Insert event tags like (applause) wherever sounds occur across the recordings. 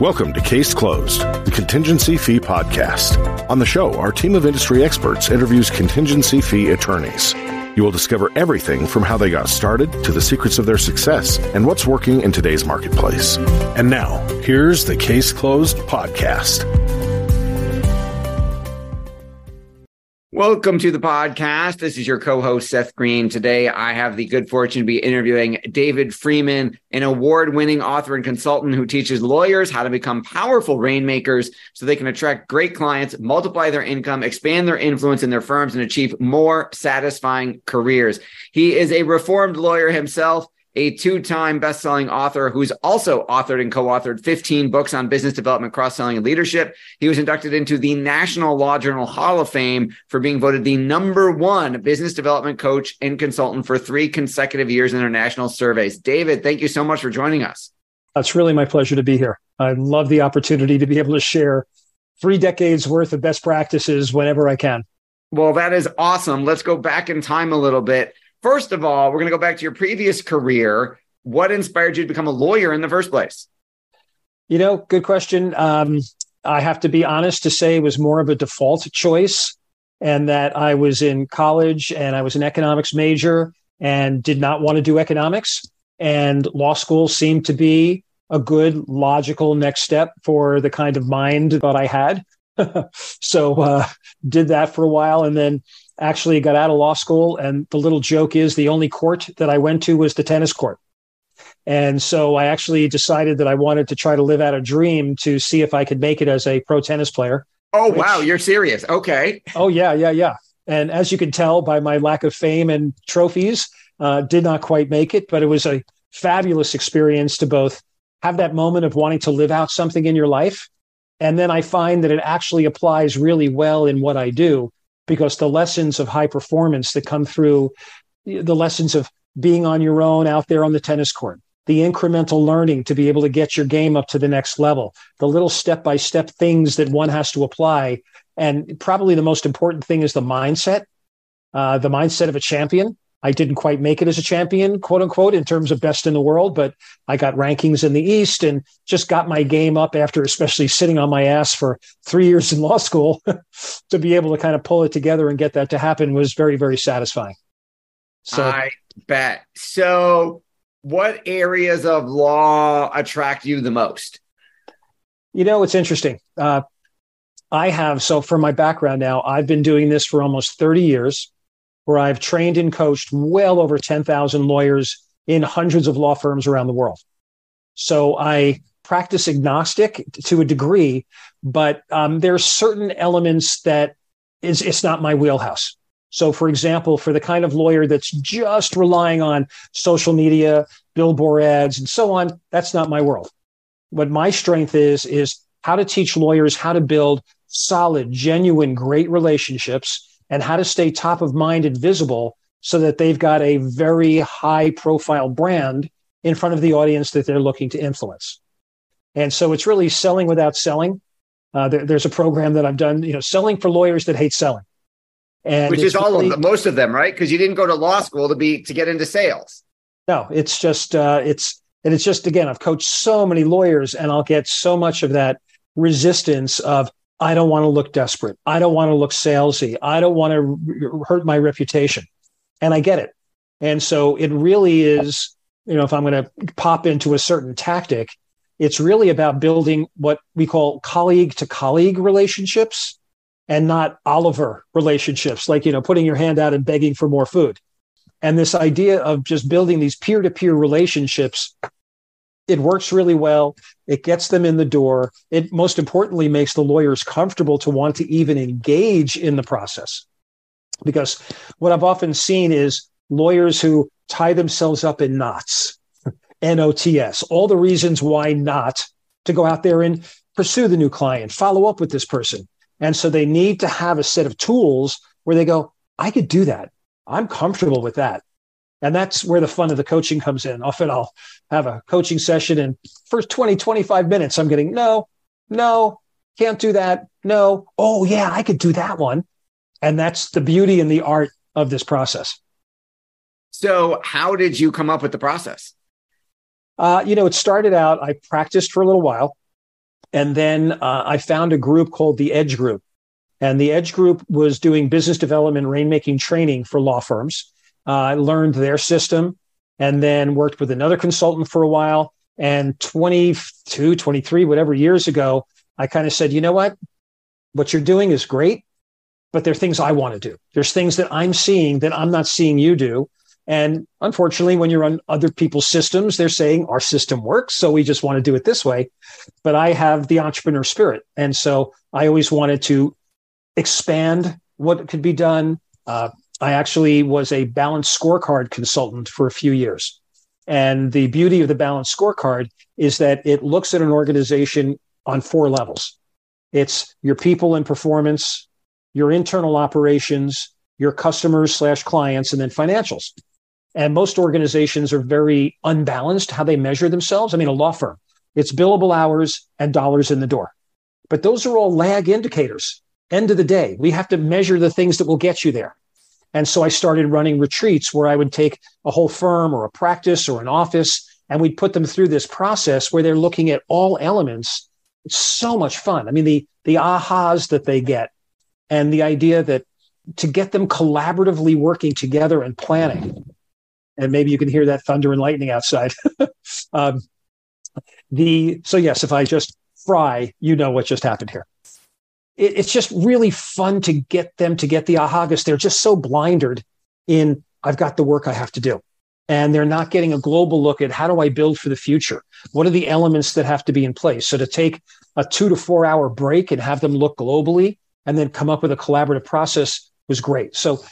Welcome to Case Closed, the Contingency Fee Podcast. On the show, our team of industry experts interviews contingency fee attorneys. You will discover everything from how they got started to the secrets of their success and what's working in today's marketplace. And now, here's the Case Closed Podcast. Welcome to the podcast. This is your co host, Seth Greene. Today, I have the good fortune to be interviewing David Freeman, an award winning author and consultant who teaches lawyers how to become powerful rainmakers so they can attract great clients, multiply their income, expand their influence in their firms, and achieve more satisfying careers. He is a reformed lawyer himself a two time best selling author who's also authored and co authored 15 books on business development, cross selling, and leadership. He was inducted into the National Law Journal Hall of Fame for being voted the number one business development coach and consultant for three consecutive years in their national surveys. David, thank you so much for joining us. It's really my pleasure to be here. I love the opportunity to be able to share three decades worth of best practices whenever I can. Well, that is awesome. Let's go back in time a little bit. First of all, we're going to go back to your previous career. What inspired you to become a lawyer in the first place? You know, good question. Um, I have to be honest to say it was more of a default choice, and that I was in college and I was an economics major and did not want to do economics. And law school seemed to be a good logical next step for the kind of mind that I had. (laughs) so uh, did that for a while, and then actually got out of law school. And the little joke is the only court that I went to was the tennis court. And so I actually decided that I wanted to try to live out a dream to see if I could make it as a pro tennis player. Oh, which, wow. You're serious. Okay. Oh, yeah, yeah, yeah. And as you can tell by my lack of fame and trophies, uh, did not quite make it, but it was a fabulous experience to both have that moment of wanting to live out something in your life. And then I find that it actually applies really well in what I do because the lessons of high performance that come through the lessons of being on your own out there on the tennis court, the incremental learning to be able to get your game up to the next level, the little step by step things that one has to apply. And probably the most important thing is the mindset, uh, the mindset of a champion. I didn't quite make it as a champion, quote unquote, in terms of best in the world, but I got rankings in the East and just got my game up after, especially sitting on my ass for three years in law school (laughs) to be able to kind of pull it together and get that to happen was very, very satisfying. So I bet. So, what areas of law attract you the most? You know, it's interesting. Uh, I have, so for my background now, I've been doing this for almost 30 years where I've trained and coached well over 10,000 lawyers in hundreds of law firms around the world. So I practice agnostic to a degree, but um, there are certain elements that is it's not my wheelhouse. So, for example, for the kind of lawyer that's just relying on social media, billboard ads, and so on, that's not my world. What my strength is is how to teach lawyers how to build solid, genuine, great relationships and how to stay top of mind and visible so that they've got a very high profile brand in front of the audience that they're looking to influence. And so it's really selling without selling. Uh, there, there's a program that I've done, you know, selling for lawyers that hate selling. And Which is all really, of them, most of them, right? Because you didn't go to law school to be to get into sales. No, it's just uh, it's and it's just again, I've coached so many lawyers, and I'll get so much of that resistance of I don't want to look desperate. I don't want to look salesy. I don't want to hurt my reputation. And I get it. And so it really is, you know, if I'm going to pop into a certain tactic, it's really about building what we call colleague to colleague relationships and not Oliver relationships, like, you know, putting your hand out and begging for more food. And this idea of just building these peer to peer relationships it works really well. It gets them in the door. It most importantly makes the lawyers comfortable to want to even engage in the process. Because what I've often seen is lawyers who tie themselves up in knots, (laughs) N O T S, all the reasons why not to go out there and pursue the new client, follow up with this person. And so they need to have a set of tools where they go, I could do that. I'm comfortable with that. And that's where the fun of the coaching comes in. Often I'll have a coaching session and first 20, 25 minutes, I'm getting, no, no, can't do that. No. Oh, yeah, I could do that one. And that's the beauty and the art of this process. So, how did you come up with the process? Uh, you know, it started out, I practiced for a little while. And then uh, I found a group called the Edge Group. And the Edge Group was doing business development, rainmaking training for law firms. Uh, I learned their system and then worked with another consultant for a while. And 22, 23, whatever years ago, I kind of said, you know what? What you're doing is great, but there are things I want to do. There's things that I'm seeing that I'm not seeing you do. And unfortunately, when you're on other people's systems, they're saying our system works. So we just want to do it this way. But I have the entrepreneur spirit. And so I always wanted to expand what could be done. Uh, I actually was a balanced scorecard consultant for a few years. And the beauty of the balanced scorecard is that it looks at an organization on four levels it's your people and performance, your internal operations, your customers slash clients, and then financials. And most organizations are very unbalanced how they measure themselves. I mean, a law firm, it's billable hours and dollars in the door. But those are all lag indicators. End of the day, we have to measure the things that will get you there. And so I started running retreats where I would take a whole firm or a practice or an office and we'd put them through this process where they're looking at all elements. It's so much fun. I mean, the, the ahas that they get and the idea that to get them collaboratively working together and planning and maybe you can hear that thunder and lightning outside. (laughs) um, the so yes, if I just fry, you know what just happened here. It, it's just really fun to get them to get the aha because they're just so blinded in I've got the work I have to do. And they're not getting a global look at how do I build for the future? What are the elements that have to be in place? So to take a two to four hour break and have them look globally and then come up with a collaborative process was great. So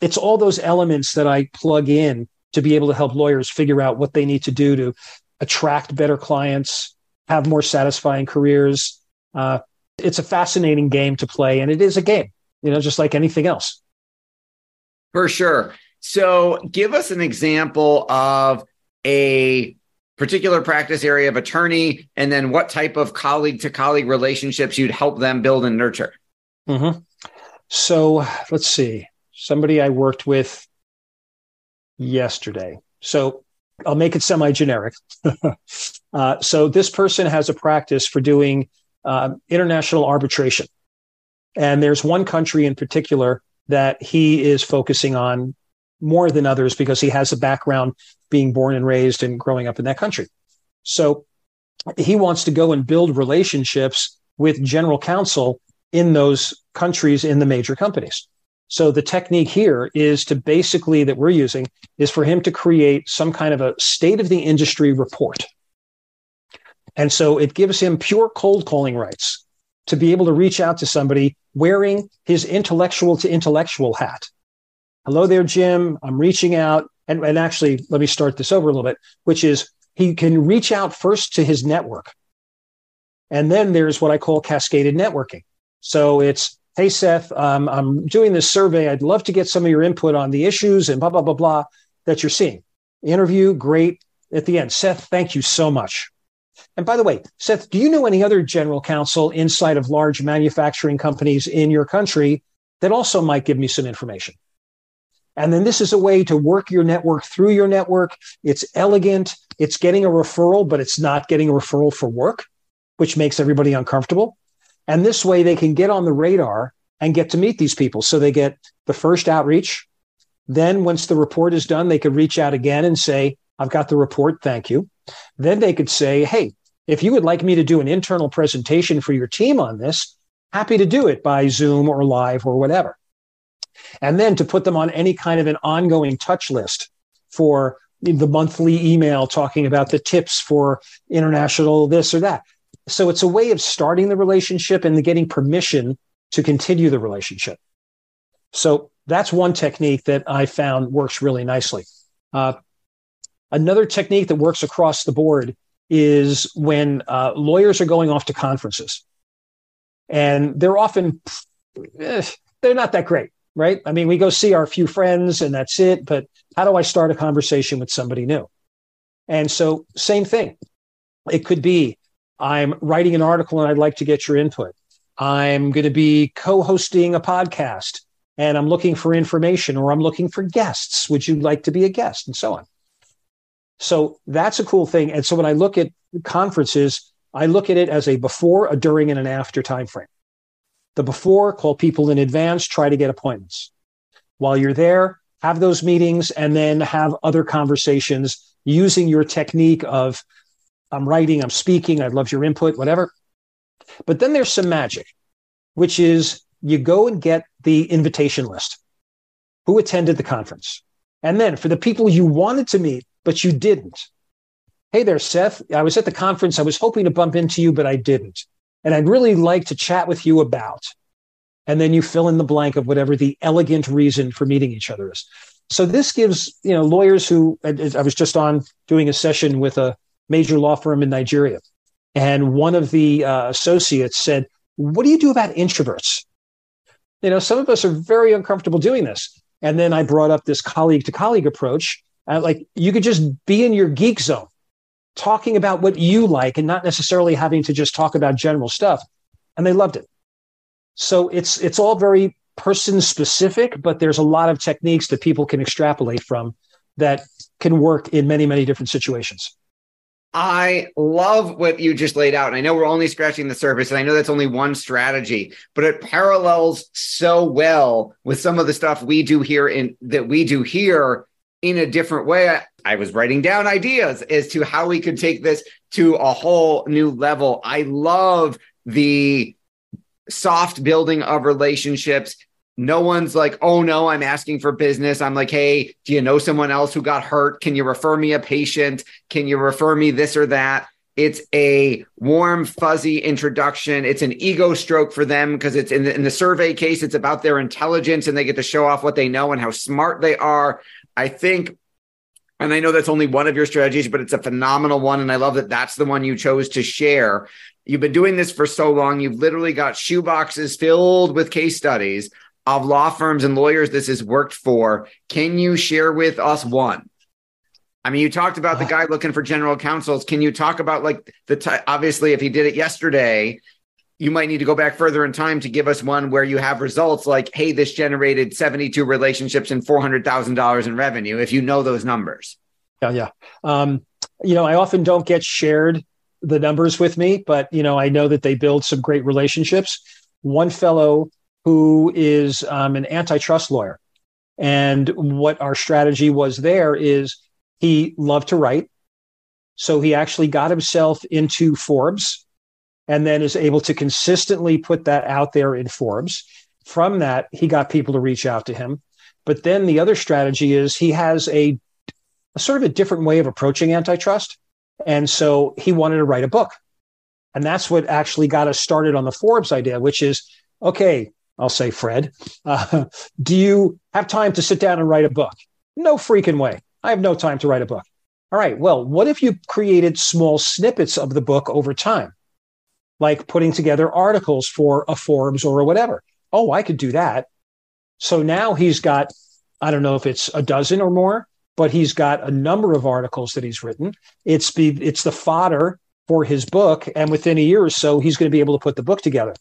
it's all those elements that I plug in to be able to help lawyers figure out what they need to do to attract better clients, have more satisfying careers. Uh, it's a fascinating game to play, and it is a game, you know, just like anything else. For sure. So, give us an example of a particular practice area of attorney, and then what type of colleague to colleague relationships you'd help them build and nurture. Mm-hmm. So, let's see. Somebody I worked with yesterday. So I'll make it semi generic. (laughs) uh, so this person has a practice for doing uh, international arbitration. And there's one country in particular that he is focusing on more than others because he has a background being born and raised and growing up in that country. So he wants to go and build relationships with general counsel in those countries in the major companies. So the technique here is to basically that we're using is for him to create some kind of a state of the industry report. And so it gives him pure cold calling rights to be able to reach out to somebody wearing his intellectual to intellectual hat. Hello there, Jim. I'm reaching out. And, and actually, let me start this over a little bit, which is he can reach out first to his network. And then there's what I call cascaded networking. So it's Hey, Seth, um, I'm doing this survey. I'd love to get some of your input on the issues and blah, blah, blah, blah that you're seeing. Interview, great. At the end, Seth, thank you so much. And by the way, Seth, do you know any other general counsel inside of large manufacturing companies in your country that also might give me some information? And then this is a way to work your network through your network. It's elegant. It's getting a referral, but it's not getting a referral for work, which makes everybody uncomfortable. And this way they can get on the radar and get to meet these people. So they get the first outreach. Then once the report is done, they could reach out again and say, I've got the report. Thank you. Then they could say, Hey, if you would like me to do an internal presentation for your team on this, happy to do it by Zoom or live or whatever. And then to put them on any kind of an ongoing touch list for the monthly email talking about the tips for international this or that. So it's a way of starting the relationship and getting permission to continue the relationship. So that's one technique that I found works really nicely. Uh, another technique that works across the board is when uh, lawyers are going off to conferences, and they're often eh, they're not that great, right? I mean, we go see our few friends and that's it. But how do I start a conversation with somebody new? And so, same thing. It could be I'm writing an article and I'd like to get your input. I'm going to be co hosting a podcast and I'm looking for information or I'm looking for guests. Would you like to be a guest? And so on. So that's a cool thing. And so when I look at conferences, I look at it as a before, a during, and an after time frame. The before, call people in advance, try to get appointments. While you're there, have those meetings and then have other conversations using your technique of I'm writing, I'm speaking, I'd love your input, whatever. But then there's some magic, which is you go and get the invitation list. Who attended the conference? And then for the people you wanted to meet, but you didn't. Hey there, Seth. I was at the conference. I was hoping to bump into you, but I didn't. And I'd really like to chat with you about. And then you fill in the blank of whatever the elegant reason for meeting each other is. So this gives, you know, lawyers who I was just on doing a session with a major law firm in Nigeria. And one of the uh, associates said, What do you do about introverts? You know, some of us are very uncomfortable doing this. And then I brought up this colleague to colleague approach. Uh, like you could just be in your geek zone, talking about what you like and not necessarily having to just talk about general stuff. And they loved it. So it's it's all very person specific, but there's a lot of techniques that people can extrapolate from that can work in many, many different situations. I love what you just laid out. And I know we're only scratching the surface, and I know that's only one strategy, but it parallels so well with some of the stuff we do here in that we do here in a different way. I was writing down ideas as to how we could take this to a whole new level. I love the soft building of relationships no one's like, oh no, I'm asking for business. I'm like, hey, do you know someone else who got hurt? Can you refer me a patient? Can you refer me this or that? It's a warm, fuzzy introduction. It's an ego stroke for them because it's in the, in the survey case, it's about their intelligence and they get to show off what they know and how smart they are. I think and I know that's only one of your strategies, but it's a phenomenal one. And I love that that's the one you chose to share. You've been doing this for so long. You've literally got shoeboxes filled with case studies of law firms and lawyers this has worked for. Can you share with us one? I mean, you talked about the guy looking for general counsels. Can you talk about like the t- obviously if he did it yesterday, you might need to go back further in time to give us one where you have results like, hey, this generated 72 relationships and $400,000 in revenue, if you know those numbers. Yeah, yeah. Um, you know, I often don't get shared the numbers with me, but, you know, I know that they build some great relationships. One fellow who is um, an antitrust lawyer. And what our strategy was there is he loved to write. So he actually got himself into Forbes and then is able to consistently put that out there in Forbes. From that, he got people to reach out to him. But then the other strategy is he has a, a sort of a different way of approaching antitrust. And so he wanted to write a book. And that's what actually got us started on the Forbes idea, which is okay, I'll say, Fred, uh, (laughs) do you have time to sit down and write a book? No freaking way. I have no time to write a book. All right. Well, what if you created small snippets of the book over time, like putting together articles for a Forbes or a whatever? Oh, I could do that. So now he's got, I don't know if it's a dozen or more, but he's got a number of articles that he's written. It's be, it's the fodder for his book, and within a year or so, he's going to be able to put the book together.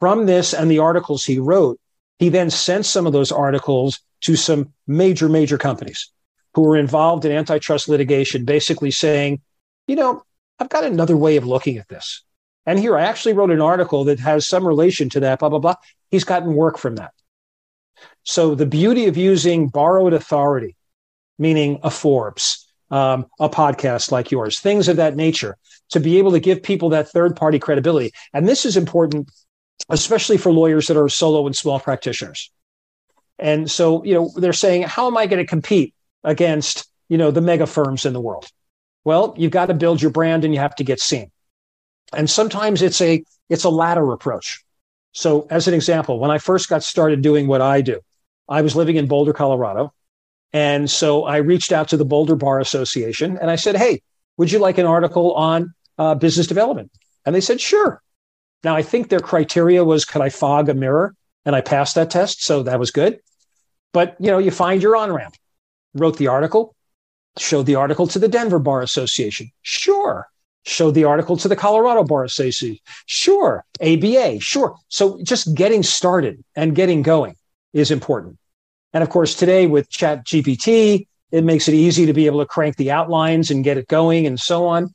From this and the articles he wrote, he then sent some of those articles to some major, major companies who were involved in antitrust litigation, basically saying, you know, I've got another way of looking at this. And here I actually wrote an article that has some relation to that, blah, blah, blah. He's gotten work from that. So the beauty of using borrowed authority, meaning a Forbes, um, a podcast like yours, things of that nature, to be able to give people that third party credibility. And this is important especially for lawyers that are solo and small practitioners. And so, you know, they're saying, how am I going to compete against, you know, the mega firms in the world? Well, you've got to build your brand and you have to get seen. And sometimes it's a it's a ladder approach. So, as an example, when I first got started doing what I do, I was living in Boulder, Colorado. And so I reached out to the Boulder Bar Association and I said, Hey, would you like an article on uh, business development? And they said, Sure. Now, I think their criteria was could I fog a mirror? And I passed that test. So that was good. But, you know, you find your on ramp. Wrote the article, showed the article to the Denver Bar Association. Sure. Showed the article to the Colorado Bar Association. Sure. ABA. Sure. So just getting started and getting going is important. And of course, today with Chat GPT, it makes it easy to be able to crank the outlines and get it going and so on.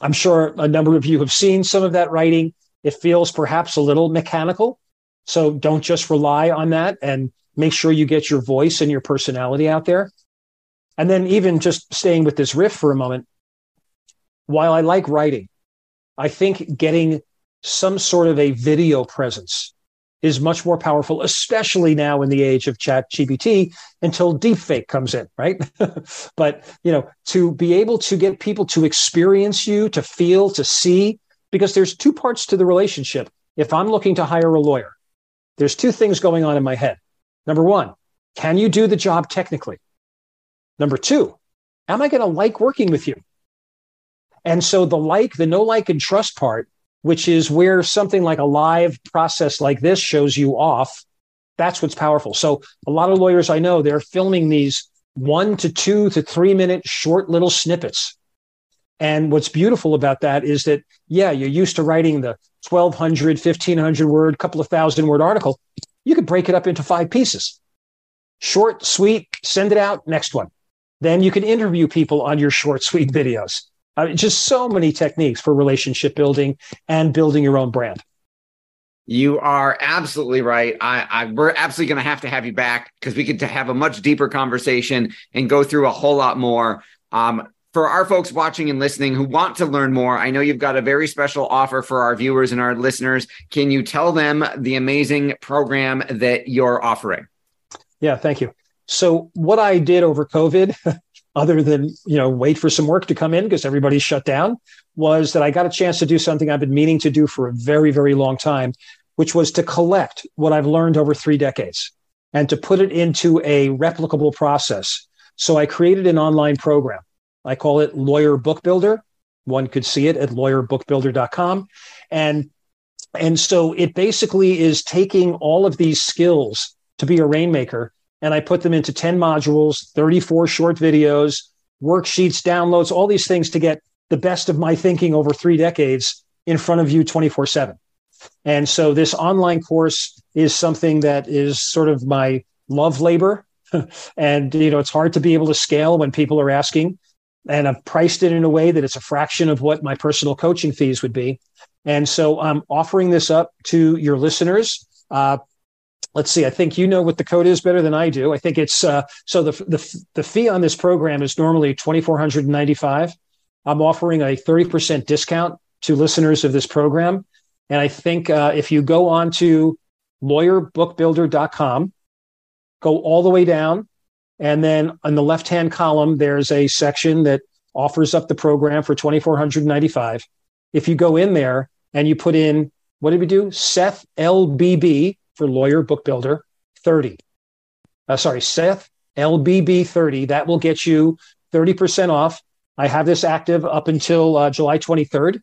I'm sure a number of you have seen some of that writing. It feels perhaps a little mechanical. So don't just rely on that and make sure you get your voice and your personality out there. And then, even just staying with this riff for a moment, while I like writing, I think getting some sort of a video presence is much more powerful, especially now in the age of chat GPT until deepfake comes in, right? (laughs) but, you know, to be able to get people to experience you, to feel, to see, because there's two parts to the relationship. If I'm looking to hire a lawyer, there's two things going on in my head. Number one, can you do the job technically? Number two, am I going to like working with you? And so the like, the no like and trust part which is where something like a live process like this shows you off. That's what's powerful. So a lot of lawyers I know, they're filming these one to two to three minute short little snippets. And what's beautiful about that is that, yeah, you're used to writing the 1200, 1500 word, couple of thousand word article. You could break it up into five pieces. Short, sweet, send it out, next one. Then you can interview people on your short, sweet videos. I mean, just so many techniques for relationship building and building your own brand. You are absolutely right. I, I we're absolutely going to have to have you back because we could have a much deeper conversation and go through a whole lot more. Um, for our folks watching and listening who want to learn more, I know you've got a very special offer for our viewers and our listeners. Can you tell them the amazing program that you're offering? Yeah, thank you. So, what I did over COVID (laughs) other than you know wait for some work to come in because everybody's shut down was that i got a chance to do something i've been meaning to do for a very very long time which was to collect what i've learned over three decades and to put it into a replicable process. So i created an online program. I call it lawyer book builder. One could see it at lawyerbookbuilder.com and and so it basically is taking all of these skills to be a rainmaker and I put them into 10 modules, 34 short videos, worksheets, downloads, all these things to get the best of my thinking over three decades in front of you 24 7. And so this online course is something that is sort of my love labor. (laughs) and, you know, it's hard to be able to scale when people are asking. And I've priced it in a way that it's a fraction of what my personal coaching fees would be. And so I'm offering this up to your listeners. Uh, let's see. I think you know what the code is better than I do. I think it's uh, so the, the the fee on this program is normally twenty four hundred and ninety five. I'm offering a thirty percent discount to listeners of this program, and I think uh, if you go on to lawyerbookbuilder.com, go all the way down, and then on the left hand column there's a section that offers up the program for twenty four hundred ninety five. If you go in there and you put in what did we do? Seth LBB for Lawyer Book Builder 30. Uh, sorry, Seth LBB 30. That will get you 30% off. I have this active up until uh, July 23rd.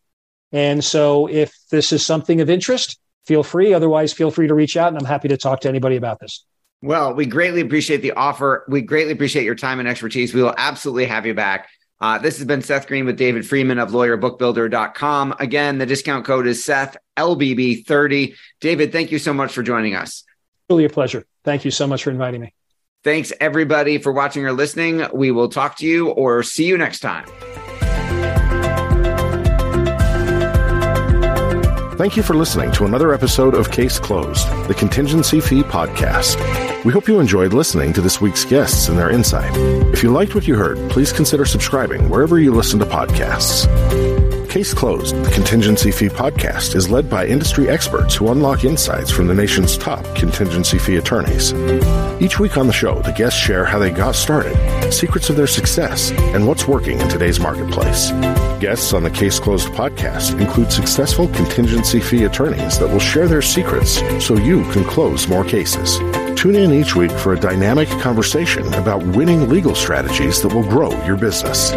And so if this is something of interest, feel free. Otherwise, feel free to reach out and I'm happy to talk to anybody about this. Well, we greatly appreciate the offer. We greatly appreciate your time and expertise. We will absolutely have you back. Uh, this has been Seth Greene with David Freeman of lawyerbookbuilder.com. Again, the discount code is Seth LBB30. David, thank you so much for joining us. Really a pleasure. Thank you so much for inviting me. Thanks, everybody, for watching or listening. We will talk to you or see you next time. Thank you for listening to another episode of Case Closed, the Contingency Fee Podcast. We hope you enjoyed listening to this week's guests and their insight. If you liked what you heard, please consider subscribing wherever you listen to podcasts. Case Closed, the Contingency Fee Podcast, is led by industry experts who unlock insights from the nation's top contingency fee attorneys. Each week on the show, the guests share how they got started, secrets of their success, and what's working in today's marketplace. Guests on the Case Closed podcast include successful contingency fee attorneys that will share their secrets so you can close more cases. Tune in each week for a dynamic conversation about winning legal strategies that will grow your business.